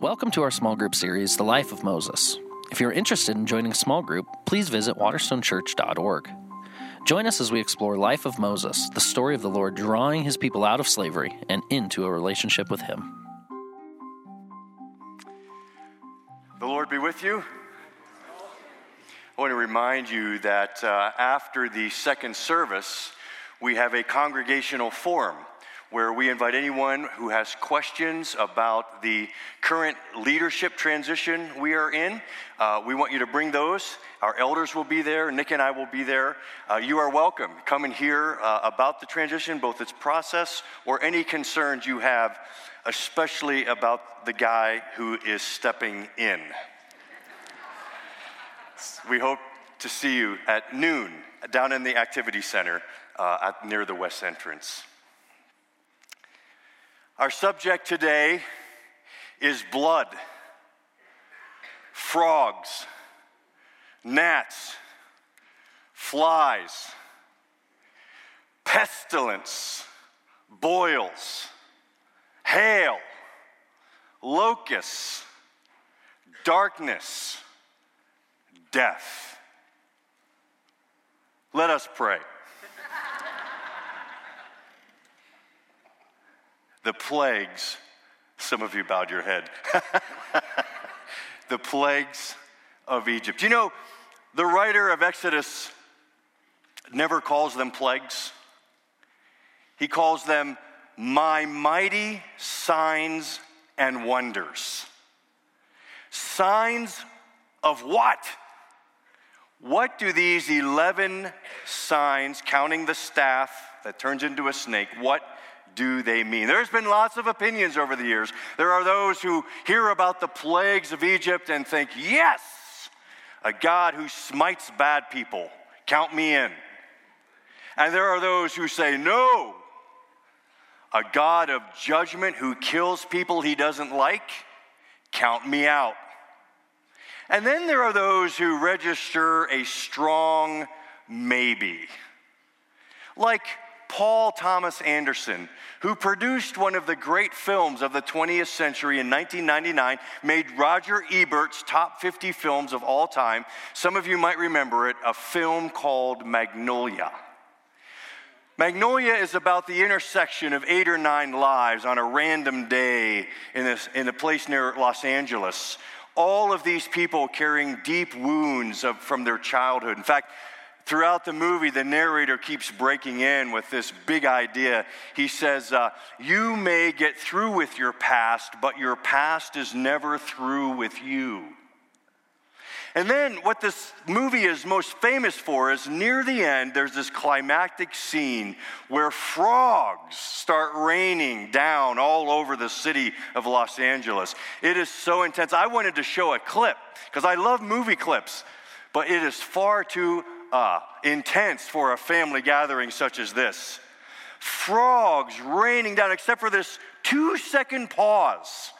Welcome to our small group series, The Life of Moses. If you're interested in joining a small group, please visit waterstonechurch.org. Join us as we explore Life of Moses, the story of the Lord drawing his people out of slavery and into a relationship with him. The Lord be with you. I want to remind you that uh, after the second service, we have a congregational forum where we invite anyone who has questions about the current leadership transition we are in. Uh, we want you to bring those. Our elders will be there. Nick and I will be there. Uh, you are welcome. Come and hear uh, about the transition, both its process or any concerns you have, especially about the guy who is stepping in. We hope to see you at noon down in the activity center uh, at, near the west entrance. Our subject today is blood, frogs, gnats, flies, pestilence, boils, hail, locusts, darkness, death. Let us pray. The plagues, some of you bowed your head. the plagues of Egypt. You know, the writer of Exodus never calls them plagues, he calls them my mighty signs and wonders. Signs of what? What do these 11 signs, counting the staff that turns into a snake, what do they mean? There's been lots of opinions over the years. There are those who hear about the plagues of Egypt and think, yes, a God who smites bad people. Count me in. And there are those who say, no, a God of judgment who kills people he doesn't like. Count me out. And then there are those who register a strong maybe. Like Paul Thomas Anderson, who produced one of the great films of the 20th century in 1999, made Roger Ebert's top 50 films of all time. Some of you might remember it, a film called Magnolia. Magnolia is about the intersection of eight or nine lives on a random day in, this, in a place near Los Angeles. All of these people carrying deep wounds of, from their childhood. In fact, Throughout the movie, the narrator keeps breaking in with this big idea. He says, uh, You may get through with your past, but your past is never through with you. And then, what this movie is most famous for is near the end, there's this climactic scene where frogs start raining down all over the city of Los Angeles. It is so intense. I wanted to show a clip because I love movie clips, but it is far too uh, intense for a family gathering such as this. Frogs raining down, except for this two second pause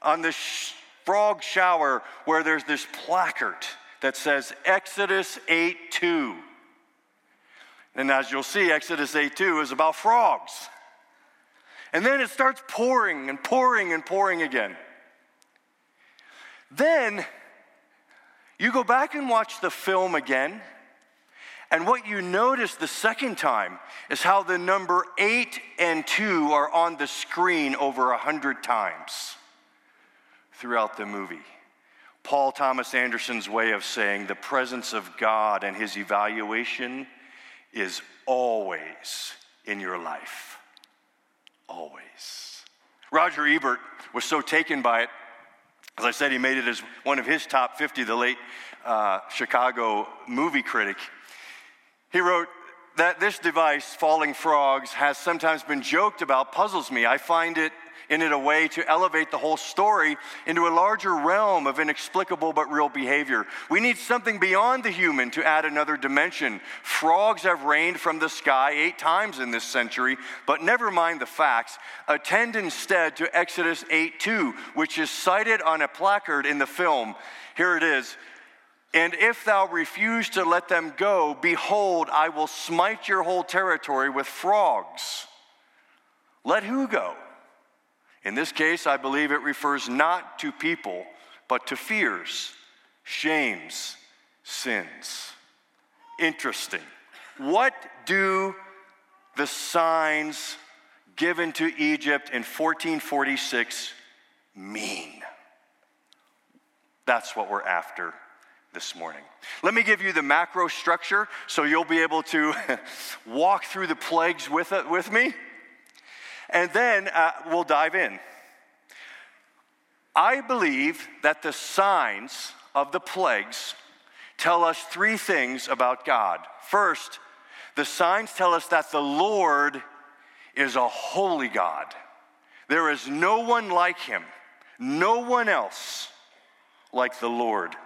on the sh- frog shower where there's this placard that says Exodus 8 2. And as you'll see, Exodus 8 2 is about frogs. And then it starts pouring and pouring and pouring again. Then you go back and watch the film again and what you notice the second time is how the number eight and two are on the screen over a hundred times throughout the movie. Paul Thomas Anderson's way of saying the presence of God and his evaluation is always in your life. Always. Roger Ebert was so taken by it. As I said, he made it as one of his top 50, the late uh, Chicago movie critic. He wrote that this device, Falling Frogs, has sometimes been joked about, puzzles me. I find it in it a way to elevate the whole story into a larger realm of inexplicable but real behavior. We need something beyond the human to add another dimension. Frogs have rained from the sky eight times in this century, but never mind the facts. Attend instead to Exodus 8 2, which is cited on a placard in the film. Here it is. And if thou refuse to let them go, behold, I will smite your whole territory with frogs. Let who go? In this case, I believe it refers not to people, but to fears, shames, sins. Interesting. What do the signs given to Egypt in 1446 mean? That's what we're after this morning. Let me give you the macro structure so you'll be able to walk through the plagues with, it, with me. And then uh, we'll dive in. I believe that the signs of the plagues tell us three things about God. First, the signs tell us that the Lord is a holy God. There is no one like him, no one else like the Lord,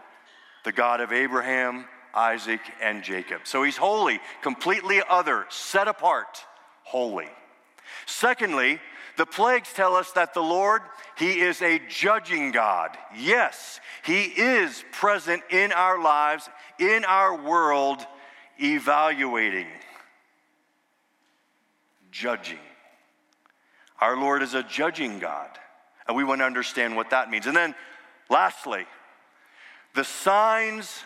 the God of Abraham, Isaac, and Jacob. So he's holy, completely other, set apart, holy. Secondly, the plagues tell us that the Lord, He is a judging God. Yes, He is present in our lives, in our world, evaluating, judging. Our Lord is a judging God, and we want to understand what that means. And then, lastly, the signs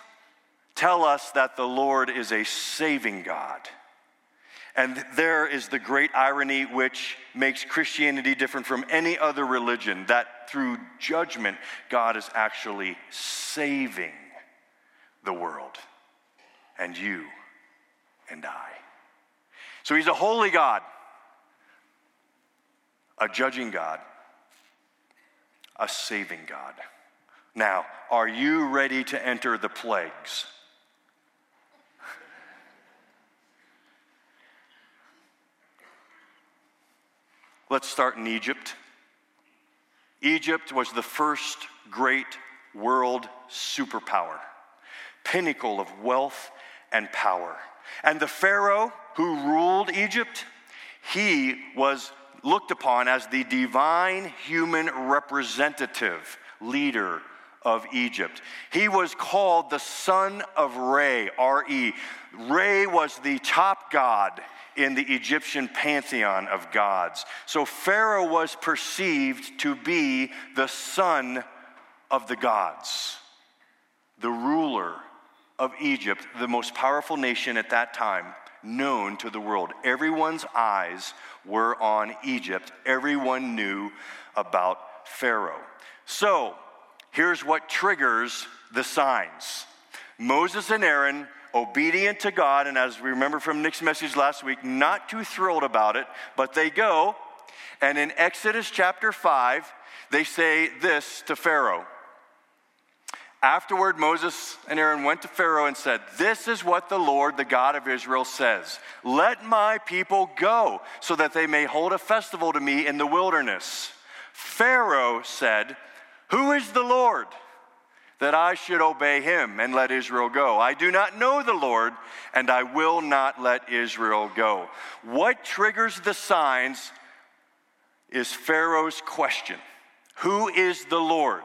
tell us that the Lord is a saving God. And there is the great irony which makes Christianity different from any other religion that through judgment, God is actually saving the world and you and I. So he's a holy God, a judging God, a saving God. Now, are you ready to enter the plagues? Let's start in Egypt. Egypt was the first great world superpower, pinnacle of wealth and power. And the Pharaoh who ruled Egypt, he was looked upon as the divine human representative leader of Egypt. He was called the son of Re, R E. Re was the top god in the Egyptian pantheon of gods. So Pharaoh was perceived to be the son of the gods, the ruler of Egypt, the most powerful nation at that time known to the world. Everyone's eyes were on Egypt, everyone knew about Pharaoh. So, here's what triggers the signs Moses and Aaron obedient to God, and as we remember from Nick's message last week, not too thrilled about it, but they go, and in Exodus chapter 5, they say this to Pharaoh. Afterward, Moses and Aaron went to Pharaoh and said, This is what the Lord, the God of Israel, says Let my people go, so that they may hold a festival to me in the wilderness. Pharaoh said, Who is the Lord? that I should obey him and let Israel go. I do not know the Lord, and I will not let Israel go. What triggers the signs is Pharaoh's question Who is the Lord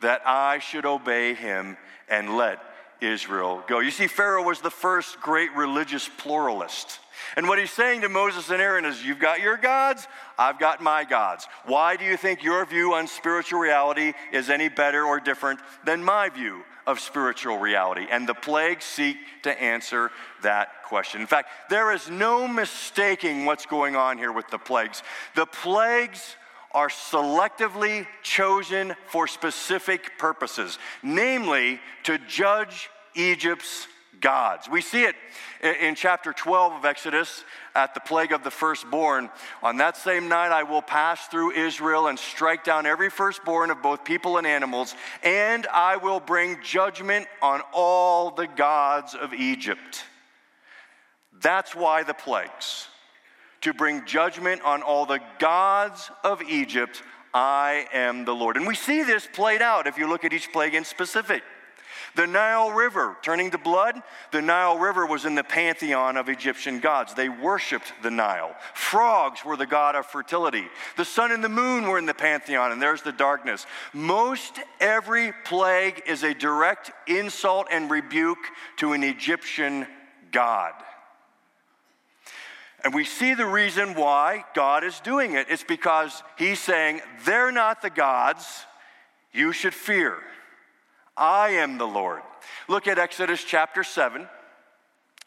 that I should obey him and let Israel go? You see, Pharaoh was the first great religious pluralist. And what he's saying to Moses and Aaron is, You've got your gods, I've got my gods. Why do you think your view on spiritual reality is any better or different than my view of spiritual reality? And the plagues seek to answer that question. In fact, there is no mistaking what's going on here with the plagues. The plagues are selectively chosen for specific purposes, namely to judge Egypt's gods. We see it in chapter 12 of Exodus at the plague of the firstborn. On that same night, I will pass through Israel and strike down every firstborn of both people and animals, and I will bring judgment on all the gods of Egypt. That's why the plagues. To bring judgment on all the gods of Egypt, I am the Lord. And we see this played out if you look at each plague in specific. The Nile River turning to blood, the Nile River was in the pantheon of Egyptian gods. They worshiped the Nile. Frogs were the god of fertility. The sun and the moon were in the pantheon, and there's the darkness. Most every plague is a direct insult and rebuke to an Egyptian god. And we see the reason why God is doing it. It's because He's saying, They're not the gods you should fear. I am the Lord. Look at Exodus chapter 7.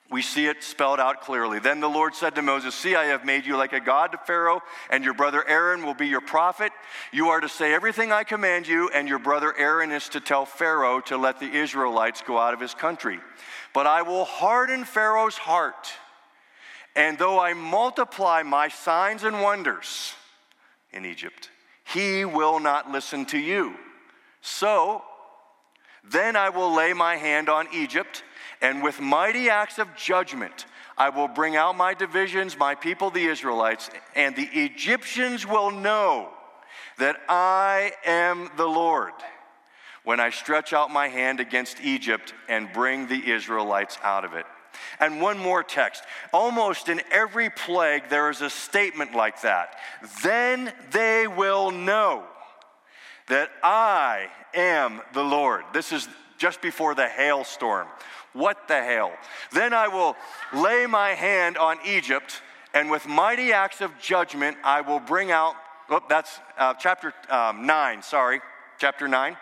We see it spelled out clearly. Then the Lord said to Moses, See, I have made you like a god to Pharaoh, and your brother Aaron will be your prophet. You are to say everything I command you, and your brother Aaron is to tell Pharaoh to let the Israelites go out of his country. But I will harden Pharaoh's heart, and though I multiply my signs and wonders in Egypt, he will not listen to you. So then I will lay my hand on Egypt and with mighty acts of judgment, I will bring out my divisions, my people, the Israelites, and the Egyptians will know that I am the Lord when I stretch out my hand against Egypt and bring the Israelites out of it. And one more text. Almost in every plague, there is a statement like that. Then they will know that I am the Lord. This is just before the hailstorm. What the hail? Then I will lay my hand on Egypt, and with mighty acts of judgment, I will bring out. Oh, that's uh, chapter um, 9, sorry, chapter 9.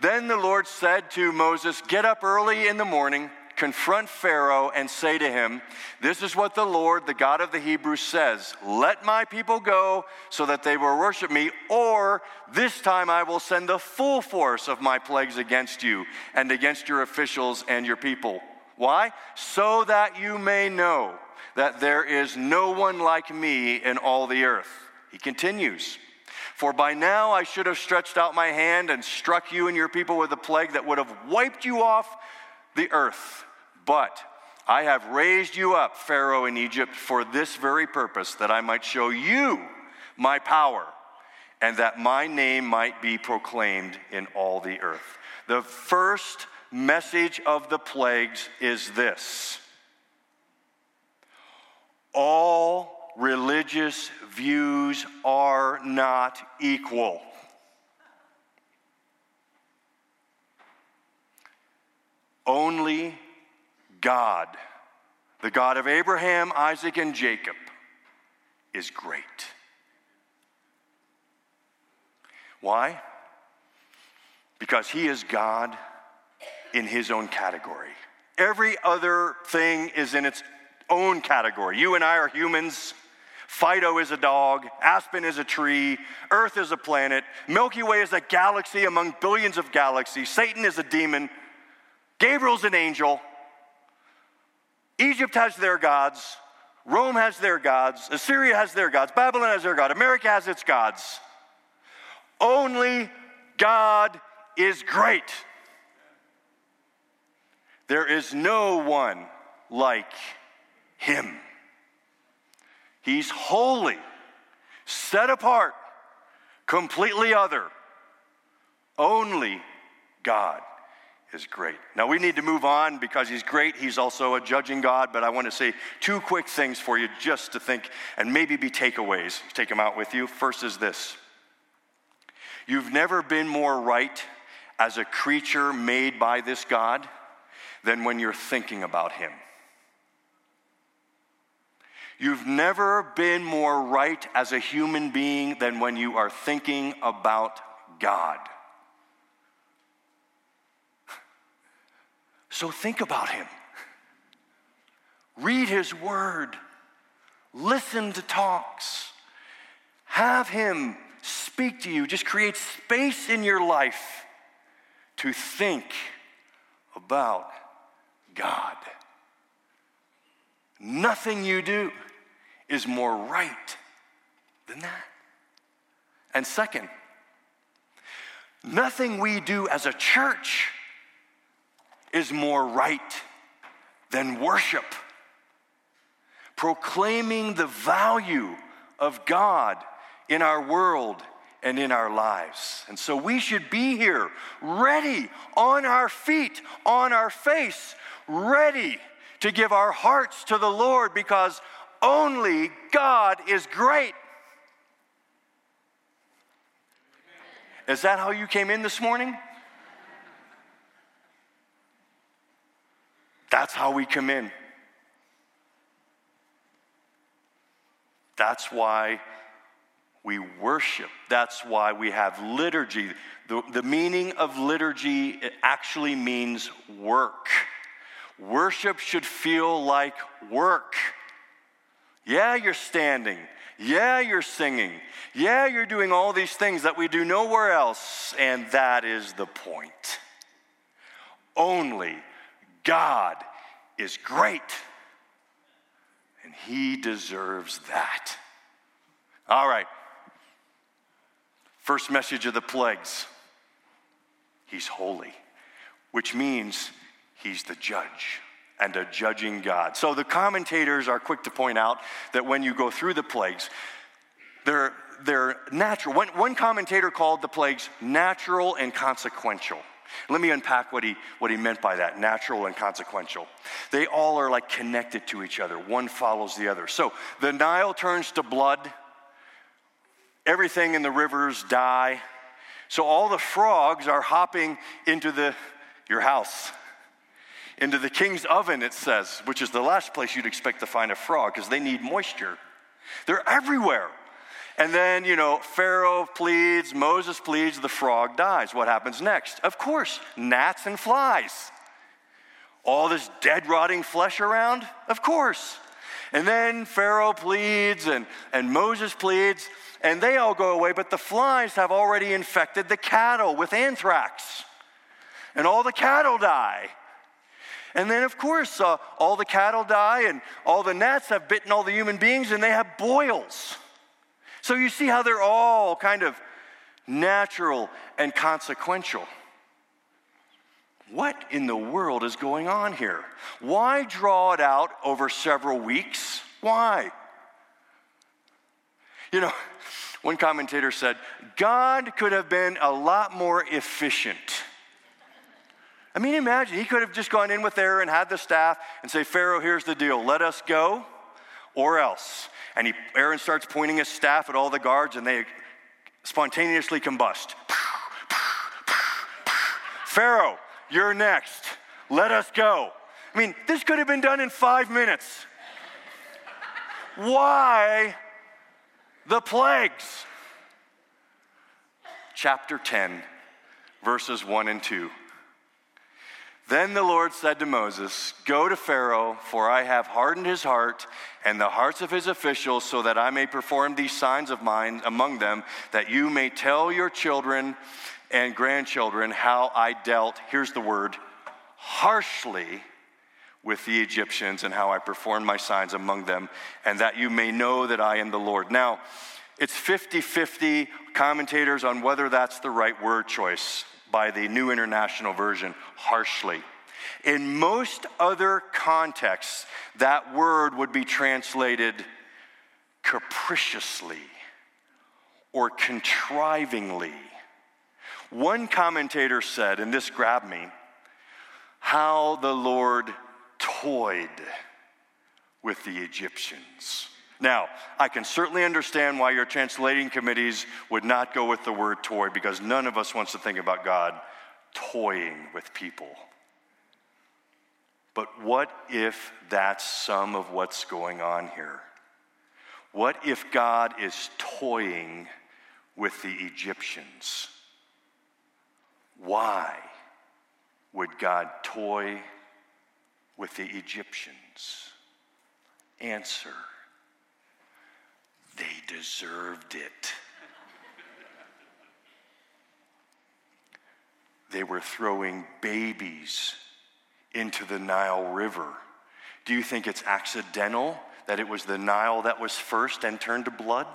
Then the Lord said to Moses, Get up early in the morning confront Pharaoh and say to him, This is what the Lord, the God of the Hebrews, says Let my people go so that they will worship me, or this time I will send the full force of my plagues against you and against your officials and your people. Why? So that you may know that there is no one like me in all the earth. He continues. For by now I should have stretched out my hand and struck you and your people with a plague that would have wiped you off the earth. But I have raised you up, Pharaoh in Egypt, for this very purpose, that I might show you my power, and that my name might be proclaimed in all the earth. The first message of the plagues is this all religious views are not equal. Only God, the God of Abraham, Isaac, and Jacob, is great. Why? Because he is God in his own category. Every other thing is in its own category. You and I are humans. Fido is a dog, Aspen is a tree, Earth is a planet, Milky Way is a galaxy among billions of galaxies, Satan is a demon, Gabriel's an angel. Egypt has their gods, Rome has their gods, Assyria has their gods, Babylon has their God, America has its gods. Only God is great. There is no one like him. He's holy, set apart, completely other. Only God is great. Now, we need to move on because he's great. He's also a judging God, but I want to say two quick things for you just to think and maybe be takeaways. Take them out with you. First is this You've never been more right as a creature made by this God than when you're thinking about him. You've never been more right as a human being than when you are thinking about God. So think about him. Read his word. Listen to talks. Have him speak to you. Just create space in your life to think about God. Nothing you do is more right than that. And second, nothing we do as a church is more right than worship. Proclaiming the value of God in our world and in our lives. And so we should be here, ready, on our feet, on our face, ready to give our hearts to the Lord because only God is great. Is that how you came in this morning? That's how we come in. That's why we worship. That's why we have liturgy. The, the meaning of liturgy it actually means work. Worship should feel like work. Yeah, you're standing. Yeah, you're singing. Yeah, you're doing all these things that we do nowhere else, and that is the point. Only God is great, and He deserves that. All right. First message of the plagues He's holy, which means He's the judge and a judging God. So the commentators are quick to point out that when you go through the plagues, they're, they're natural. One, one commentator called the plagues natural and consequential. Let me unpack what he, what he meant by that natural and consequential. They all are like connected to each other, one follows the other. So the Nile turns to blood, everything in the rivers die. So all the frogs are hopping into the, your house into the king's oven, it says, which is the last place you'd expect to find a frog because they need moisture. They're everywhere. And then, you know, Pharaoh pleads, Moses pleads, the frog dies. What happens next? Of course, gnats and flies. All this dead, rotting flesh around? Of course. And then Pharaoh pleads and, and Moses pleads, and they all go away, but the flies have already infected the cattle with anthrax. And all the cattle die. And then, of course, uh, all the cattle die and all the gnats have bitten all the human beings and they have boils. So you see how they're all kind of natural and consequential. What in the world is going on here? Why draw it out over several weeks? Why? You know, one commentator said, God could have been a lot more efficient I mean, imagine he could have just gone in with Aaron, had the staff, and say, Pharaoh, here's the deal. Let us go, or else. And he, Aaron starts pointing his staff at all the guards, and they spontaneously combust. Pharaoh, you're next. Let us go. I mean, this could have been done in five minutes. Why the plagues? Chapter 10, verses 1 and 2. Then the Lord said to Moses, Go to Pharaoh, for I have hardened his heart and the hearts of his officials, so that I may perform these signs of mine among them, that you may tell your children and grandchildren how I dealt, here's the word, harshly with the Egyptians and how I performed my signs among them, and that you may know that I am the Lord. Now, it's 50 50 commentators on whether that's the right word choice by the New International Version, harshly. In most other contexts, that word would be translated capriciously or contrivingly. One commentator said, and this grabbed me, how the Lord toyed with the Egyptians. Now, I can certainly understand why your translating committees would not go with the word toy because none of us wants to think about God toying with people. But what if that's some of what's going on here? What if God is toying with the Egyptians? Why would God toy with the Egyptians? Answer they deserved it. They were throwing babies into the Nile River. Do you think it's accidental that it was the Nile that was first and turned to blood?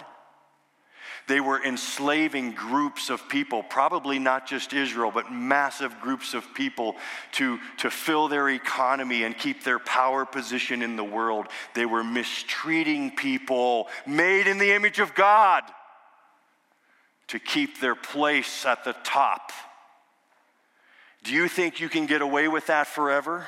They were enslaving groups of people, probably not just Israel, but massive groups of people to, to fill their economy and keep their power position in the world. They were mistreating people made in the image of God to keep their place at the top. Do you think you can get away with that forever?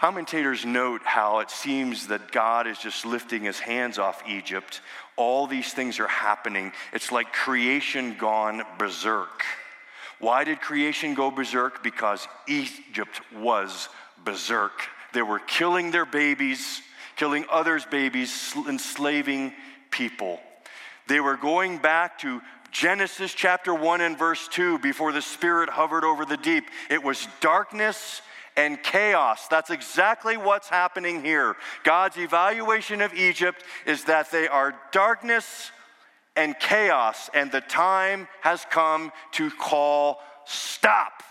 Commentators note how it seems that God is just lifting his hands off Egypt. All these things are happening. It's like creation gone berserk. Why did creation go berserk? Because Egypt was berserk. They were killing their babies. killing others' babies, enslaving people. They were going back to Genesis chapter 1 and verse 2 before the Spirit hovered over the deep. It was darkness and chaos. That's exactly what's happening here. God's evaluation of Egypt is that they are darkness and chaos, and the time has come to call stop.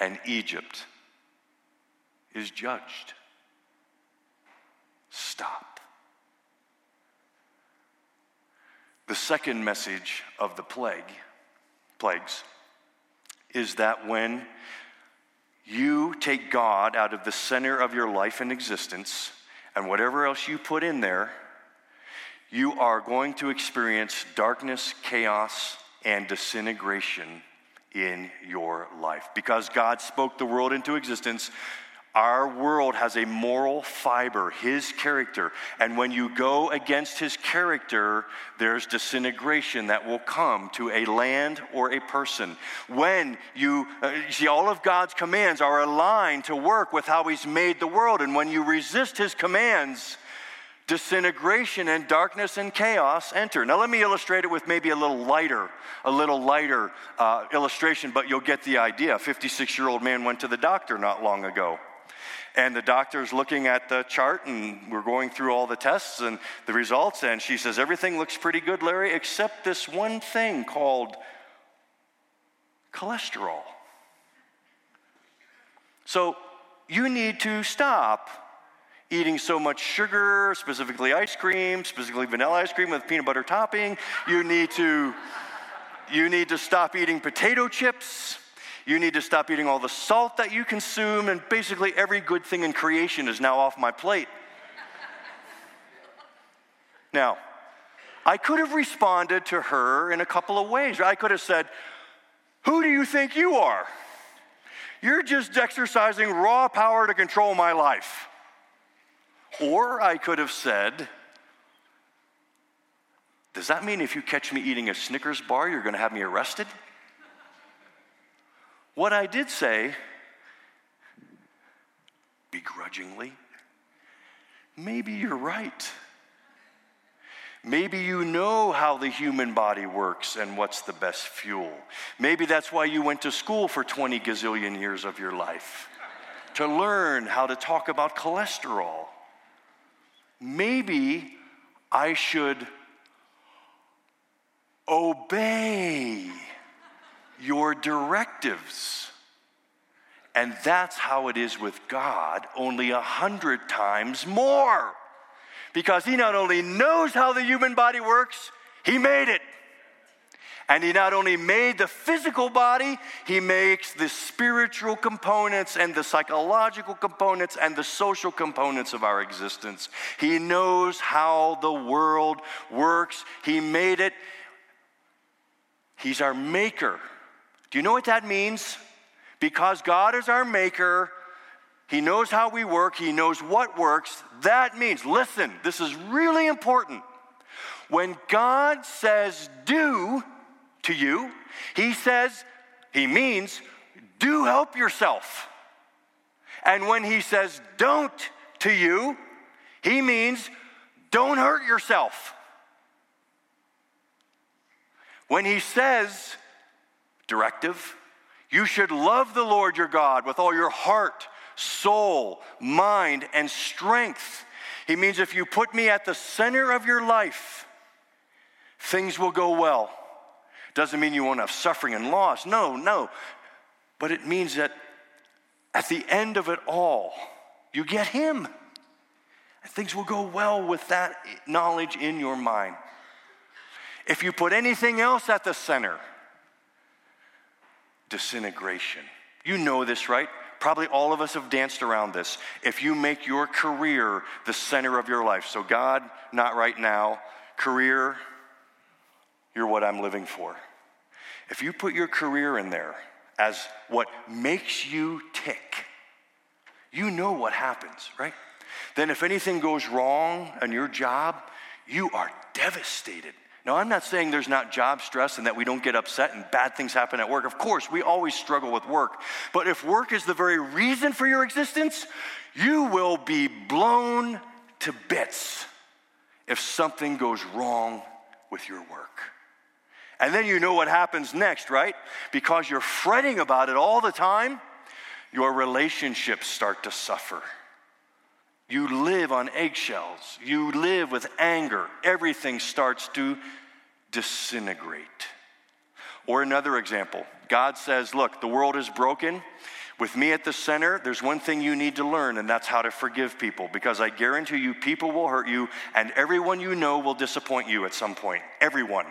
And Egypt is judged. Stop. The second message of the plague, plagues, is that when you take God out of the center of your life and existence, and whatever else you put in there, you are going to experience darkness, chaos, and disintegration in your life. Because God spoke the world into existence, our world has a moral fiber, his character. And when you go against his character, there's disintegration that will come to a land or a person. When you, uh, you see, all of God's commands are aligned to work with how he's made the world. And when you resist his commands, disintegration and darkness and chaos enter. Now, let me illustrate it with maybe a little lighter, a little lighter uh, illustration, but you'll get the idea. A 56 year old man went to the doctor not long ago. And the doctor's looking at the chart, and we're going through all the tests and the results. And she says, Everything looks pretty good, Larry, except this one thing called cholesterol. So you need to stop eating so much sugar, specifically ice cream, specifically vanilla ice cream with peanut butter topping. You need to, you need to stop eating potato chips. You need to stop eating all the salt that you consume, and basically every good thing in creation is now off my plate. now, I could have responded to her in a couple of ways. I could have said, Who do you think you are? You're just exercising raw power to control my life. Or I could have said, Does that mean if you catch me eating a Snickers bar, you're going to have me arrested? What I did say, begrudgingly, maybe you're right. Maybe you know how the human body works and what's the best fuel. Maybe that's why you went to school for 20 gazillion years of your life to learn how to talk about cholesterol. Maybe I should obey your directives. And that's how it is with God, only a hundred times more. Because He not only knows how the human body works, He made it. And He not only made the physical body, He makes the spiritual components and the psychological components and the social components of our existence. He knows how the world works. He made it. He's our maker. Do you know what that means? Because God is our maker, He knows how we work, He knows what works. That means, listen, this is really important. When God says do to you, He says, He means do help yourself. And when He says don't to you, He means don't hurt yourself. When He says directive. You should love the Lord your God with all your heart, soul, mind, and strength. He means if you put me at the center of your life, things will go well. Doesn't mean you won't have suffering and loss. No, no. But it means that at the end of it all, you get Him. And things will go well with that knowledge in your mind. If you put anything else at the center, disintegration. You know this, right? Probably all of us have danced around this. If you make your career the center of your life, so God, not right now, career, you're what I'm living for. If you put your career in there as what makes you tick, you know what happens, right? Then if anything goes wrong on your job, you are devastated Now, I'm not saying there's not job stress and that we don't get upset and bad things happen at work. Of course, we always struggle with work. But if work is the very reason for your existence, you will be blown to bits if something goes wrong with your work. And then you know what happens next, right? Because you're fretting about it all the time, your relationships start to suffer. You live on eggshells. You live with anger. Everything starts to disintegrate. Or another example God says, Look, the world is broken. With me at the center, there's one thing you need to learn, and that's how to forgive people. Because I guarantee you, people will hurt you, and everyone you know will disappoint you at some point. Everyone.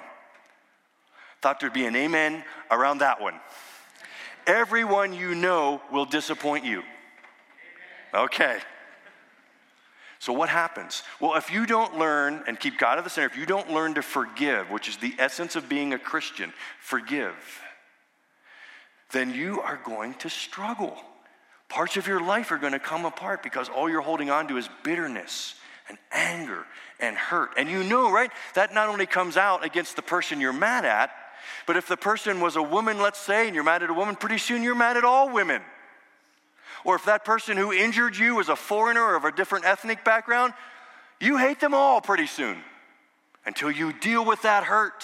Thought there'd be an amen around that one. Everyone you know will disappoint you. Okay. So, what happens? Well, if you don't learn and keep God at the center, if you don't learn to forgive, which is the essence of being a Christian, forgive, then you are going to struggle. Parts of your life are going to come apart because all you're holding on to is bitterness and anger and hurt. And you know, right? That not only comes out against the person you're mad at, but if the person was a woman, let's say, and you're mad at a woman, pretty soon you're mad at all women. Or if that person who injured you was a foreigner or of a different ethnic background, you hate them all pretty soon until you deal with that hurt.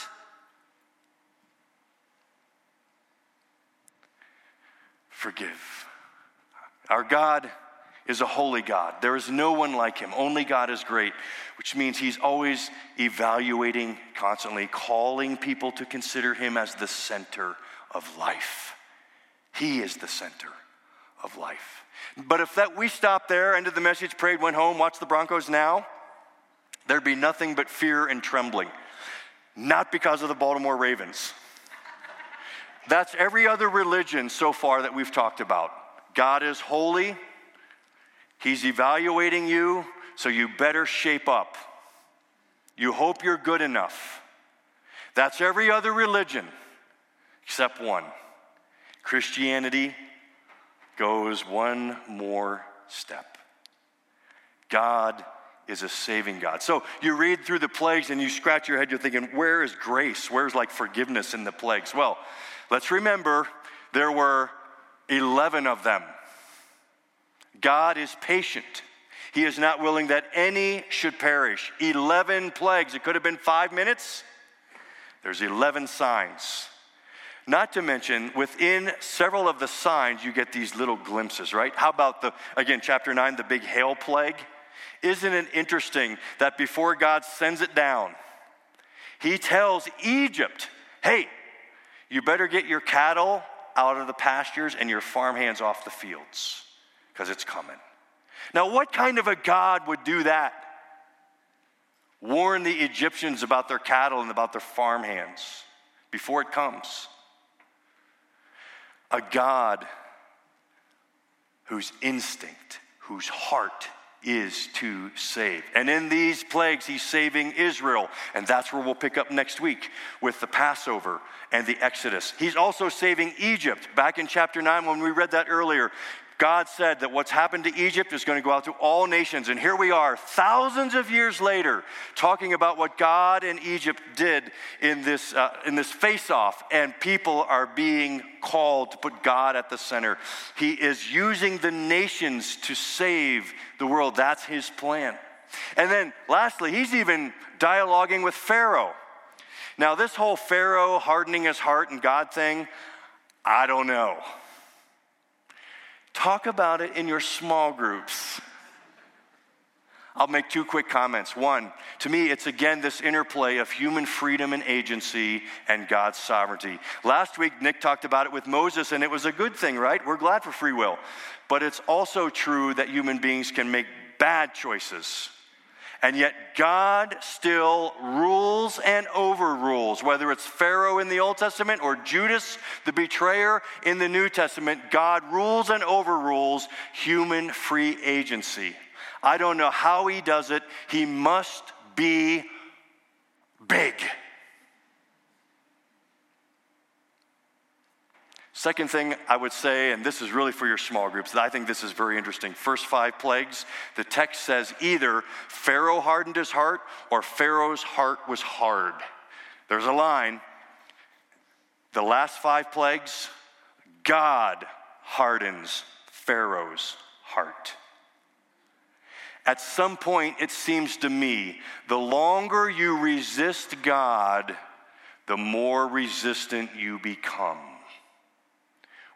Forgive. Our God is a holy God. There is no one like him. Only God is great, which means he's always evaluating, constantly calling people to consider him as the center of life. He is the center of life. But if that we stopped there, ended the message, prayed, went home, watched the Broncos now, there'd be nothing but fear and trembling. Not because of the Baltimore Ravens. That's every other religion so far that we've talked about. God is holy, He's evaluating you, so you better shape up. You hope you're good enough. That's every other religion except one Christianity goes one more step. God is a saving God. So you read through the plagues and you scratch your head, you're thinking, where is grace? Where's like forgiveness in the plagues? Well, let's remember there were 11 of them. God is patient. He is not willing that any should perish. 11 plagues. It could have been five minutes. There's 11 signs. Not to mention, within several of the signs, you get these little glimpses, right? How about the, again, chapter 9, the big hail plague? Isn't it interesting that before God sends it down, he tells Egypt, hey, you better get your cattle out of the pastures and your farmhands off the fields because it's coming. Now, what kind of a God would do that? Warn the Egyptians about their cattle and about their farmhands before it comes a God whose instinct, whose heart is to save. And in these plagues, he's saving Israel. And that's where we'll pick up next week with the Passover and the Exodus. He's also saving Egypt. Back in chapter 9, when we read that earlier, God said that what's happened to Egypt is going to go out to all nations. And here we are, thousands of years later, talking about what God and Egypt did in this, uh, in this face off. And people are being called to put God at the center. He is using the nations to save the world. That's his plan. And then lastly, he's even dialoguing with Pharaoh. Now, this whole Pharaoh hardening his heart and God thing, I don't know. Talk about it in your small groups. I'll make two quick comments. One, to me, it's again this interplay of human freedom and agency and God's sovereignty. Last week, Nick talked about it with Moses, and it was a good thing, right? We're glad for free will. But it's also true that human beings can make bad choices. And yet, God still rules and overrules, whether it's Pharaoh in the Old Testament or Judas, the betrayer in the New Testament. God rules and overrules human free agency. I don't know how he does it. He must be big. Second thing I would say, and this is really for your small groups, I think this is very interesting. First five plagues, the text says either Pharaoh hardened his heart or Pharaoh's heart was hard. There's a line. The last five plagues, God hardens Pharaoh's heart. At some point, it seems to me, the longer you resist God, the more resistant you become,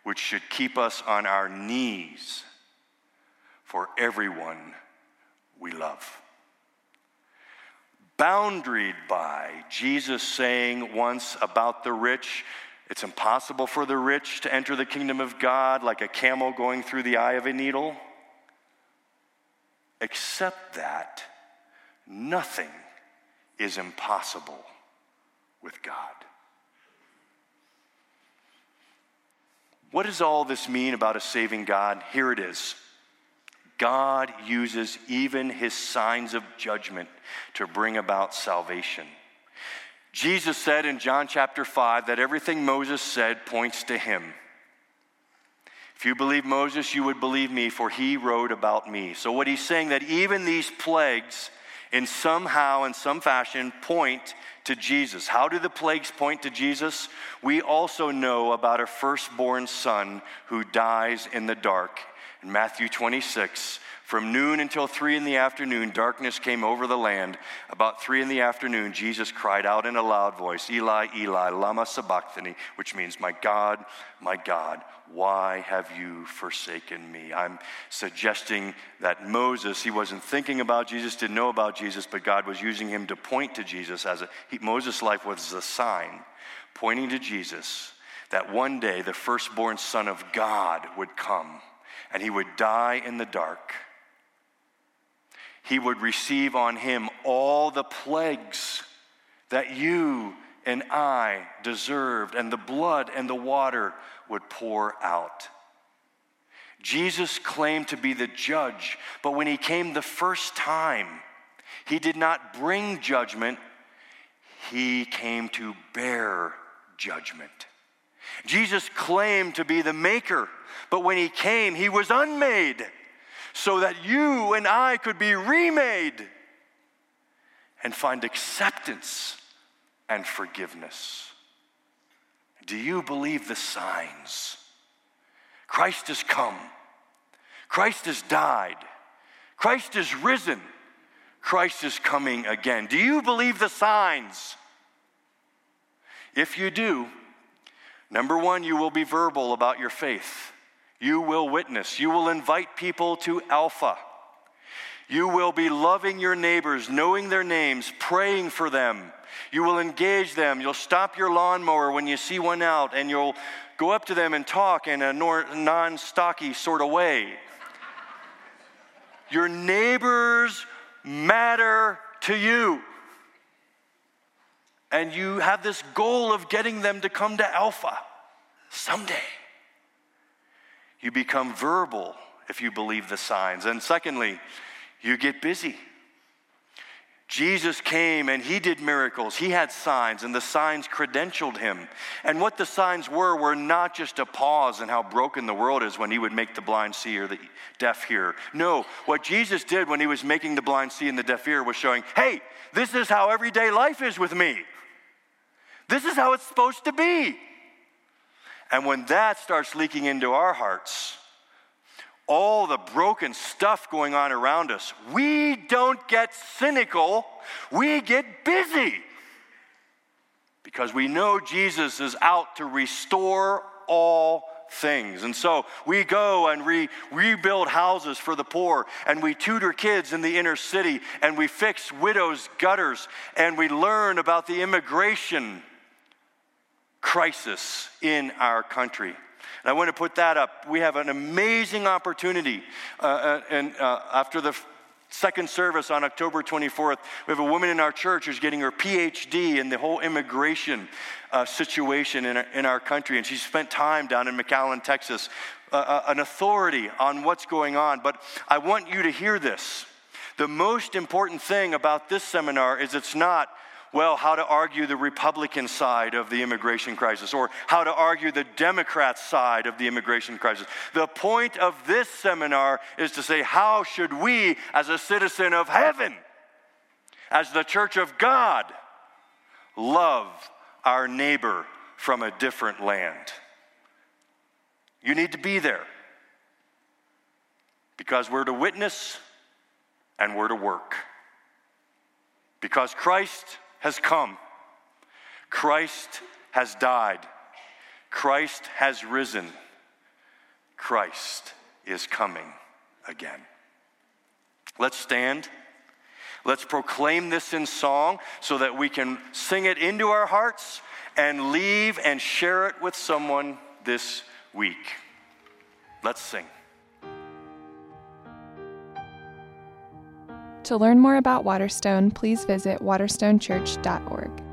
which should keep us on our knees for everyone we love. Boundaried by Jesus saying once about the rich, it's impossible for the rich to enter the kingdom of God like a camel going through the eye of a needle. Except that nothing is impossible with God. What does all this mean about a saving God? Here it is. God uses even his signs of judgment to bring about salvation. Jesus said in John chapter 5 that everything Moses said points to him. If you believe Moses, you would believe me, for he wrote about me. So, what he's saying that even these plagues, in somehow, in some fashion, point to Jesus. How do the plagues point to Jesus? We also know about a firstborn son who dies in the dark. In Matthew 26, from noon until three in the afternoon, darkness came over the land. About three in the afternoon, Jesus cried out in a loud voice, Eli, Eli, Lama Sabachthani, which means, My God, my God, why have you forsaken me? I'm suggesting that Moses, he wasn't thinking about Jesus, didn't know about Jesus, but God was using him to point to Jesus as a, he, Moses' life was a sign pointing to Jesus that one day the firstborn son of God would come and he would die in the dark he would receive on him all the plagues that you and I deserved, and the blood and the water would pour out. Jesus claimed to be the judge, but when he came the first time, he did not bring judgment, he came to bear judgment. Jesus claimed to be the maker, but when he came, he was unmade so that you and I could be remade and find acceptance and forgiveness. Do you believe the signs? Christ has come. Christ has died. Christ is risen. Christ is coming again. Do you believe the signs? If you do, number one, you will be verbal about your faith. You will witness. You will invite people to Alpha. You will be loving your neighbors, knowing their names, praying for them. You will engage them. You'll stop your lawnmower when you see one out, and you'll go up to them and talk in a non stocky sort of way. Your neighbors matter to you. And you have this goal of getting them to come to Alpha someday. You become verbal if you believe the signs. And secondly, you get busy. Jesus came and he did miracles. He had signs, and the signs credentialed him. And what the signs were were not just a pause in how broken the world is when he would make the blind see or the deaf hear. No, what Jesus did when he was making the blind see and the deaf hear was showing, hey, this is how everyday life is with me. This is how it's supposed to be. And when that starts leaking into our hearts, all the broken stuff going on around us, we don't get cynical, we get busy. Because we know Jesus is out to restore all things. And so we go and re- rebuild houses for the poor, and we tutor kids in the inner city, and we fix widows' gutters, and we learn about the immigration crisis in our country. And I want to put that up. We have an amazing opportunity. Uh, uh, and uh, after the second service on October 24th, we have a woman in our church who's getting her PhD in the whole immigration uh, situation in our, in our country. And she spent time down in McAllen, Texas, uh, uh, an authority on what's going on. But I want you to hear this. The most important thing about this seminar is it's not well, how to argue the Republican side of the immigration crisis or how to argue the Democrat side of the immigration crisis. The point of this seminar is to say, how should we, as a citizen of heaven, as the church of God, love our neighbor from a different land. You need to be there because we're to witness and we're to work. Because Christ has come, Christ has died, Christ has risen, Christ is coming again. Let's stand. Let's proclaim this in song so that we can sing it into our hearts and leave and share it with someone this week. Let's sing. To learn more about Waterstone, please visit waterstonechurch.org.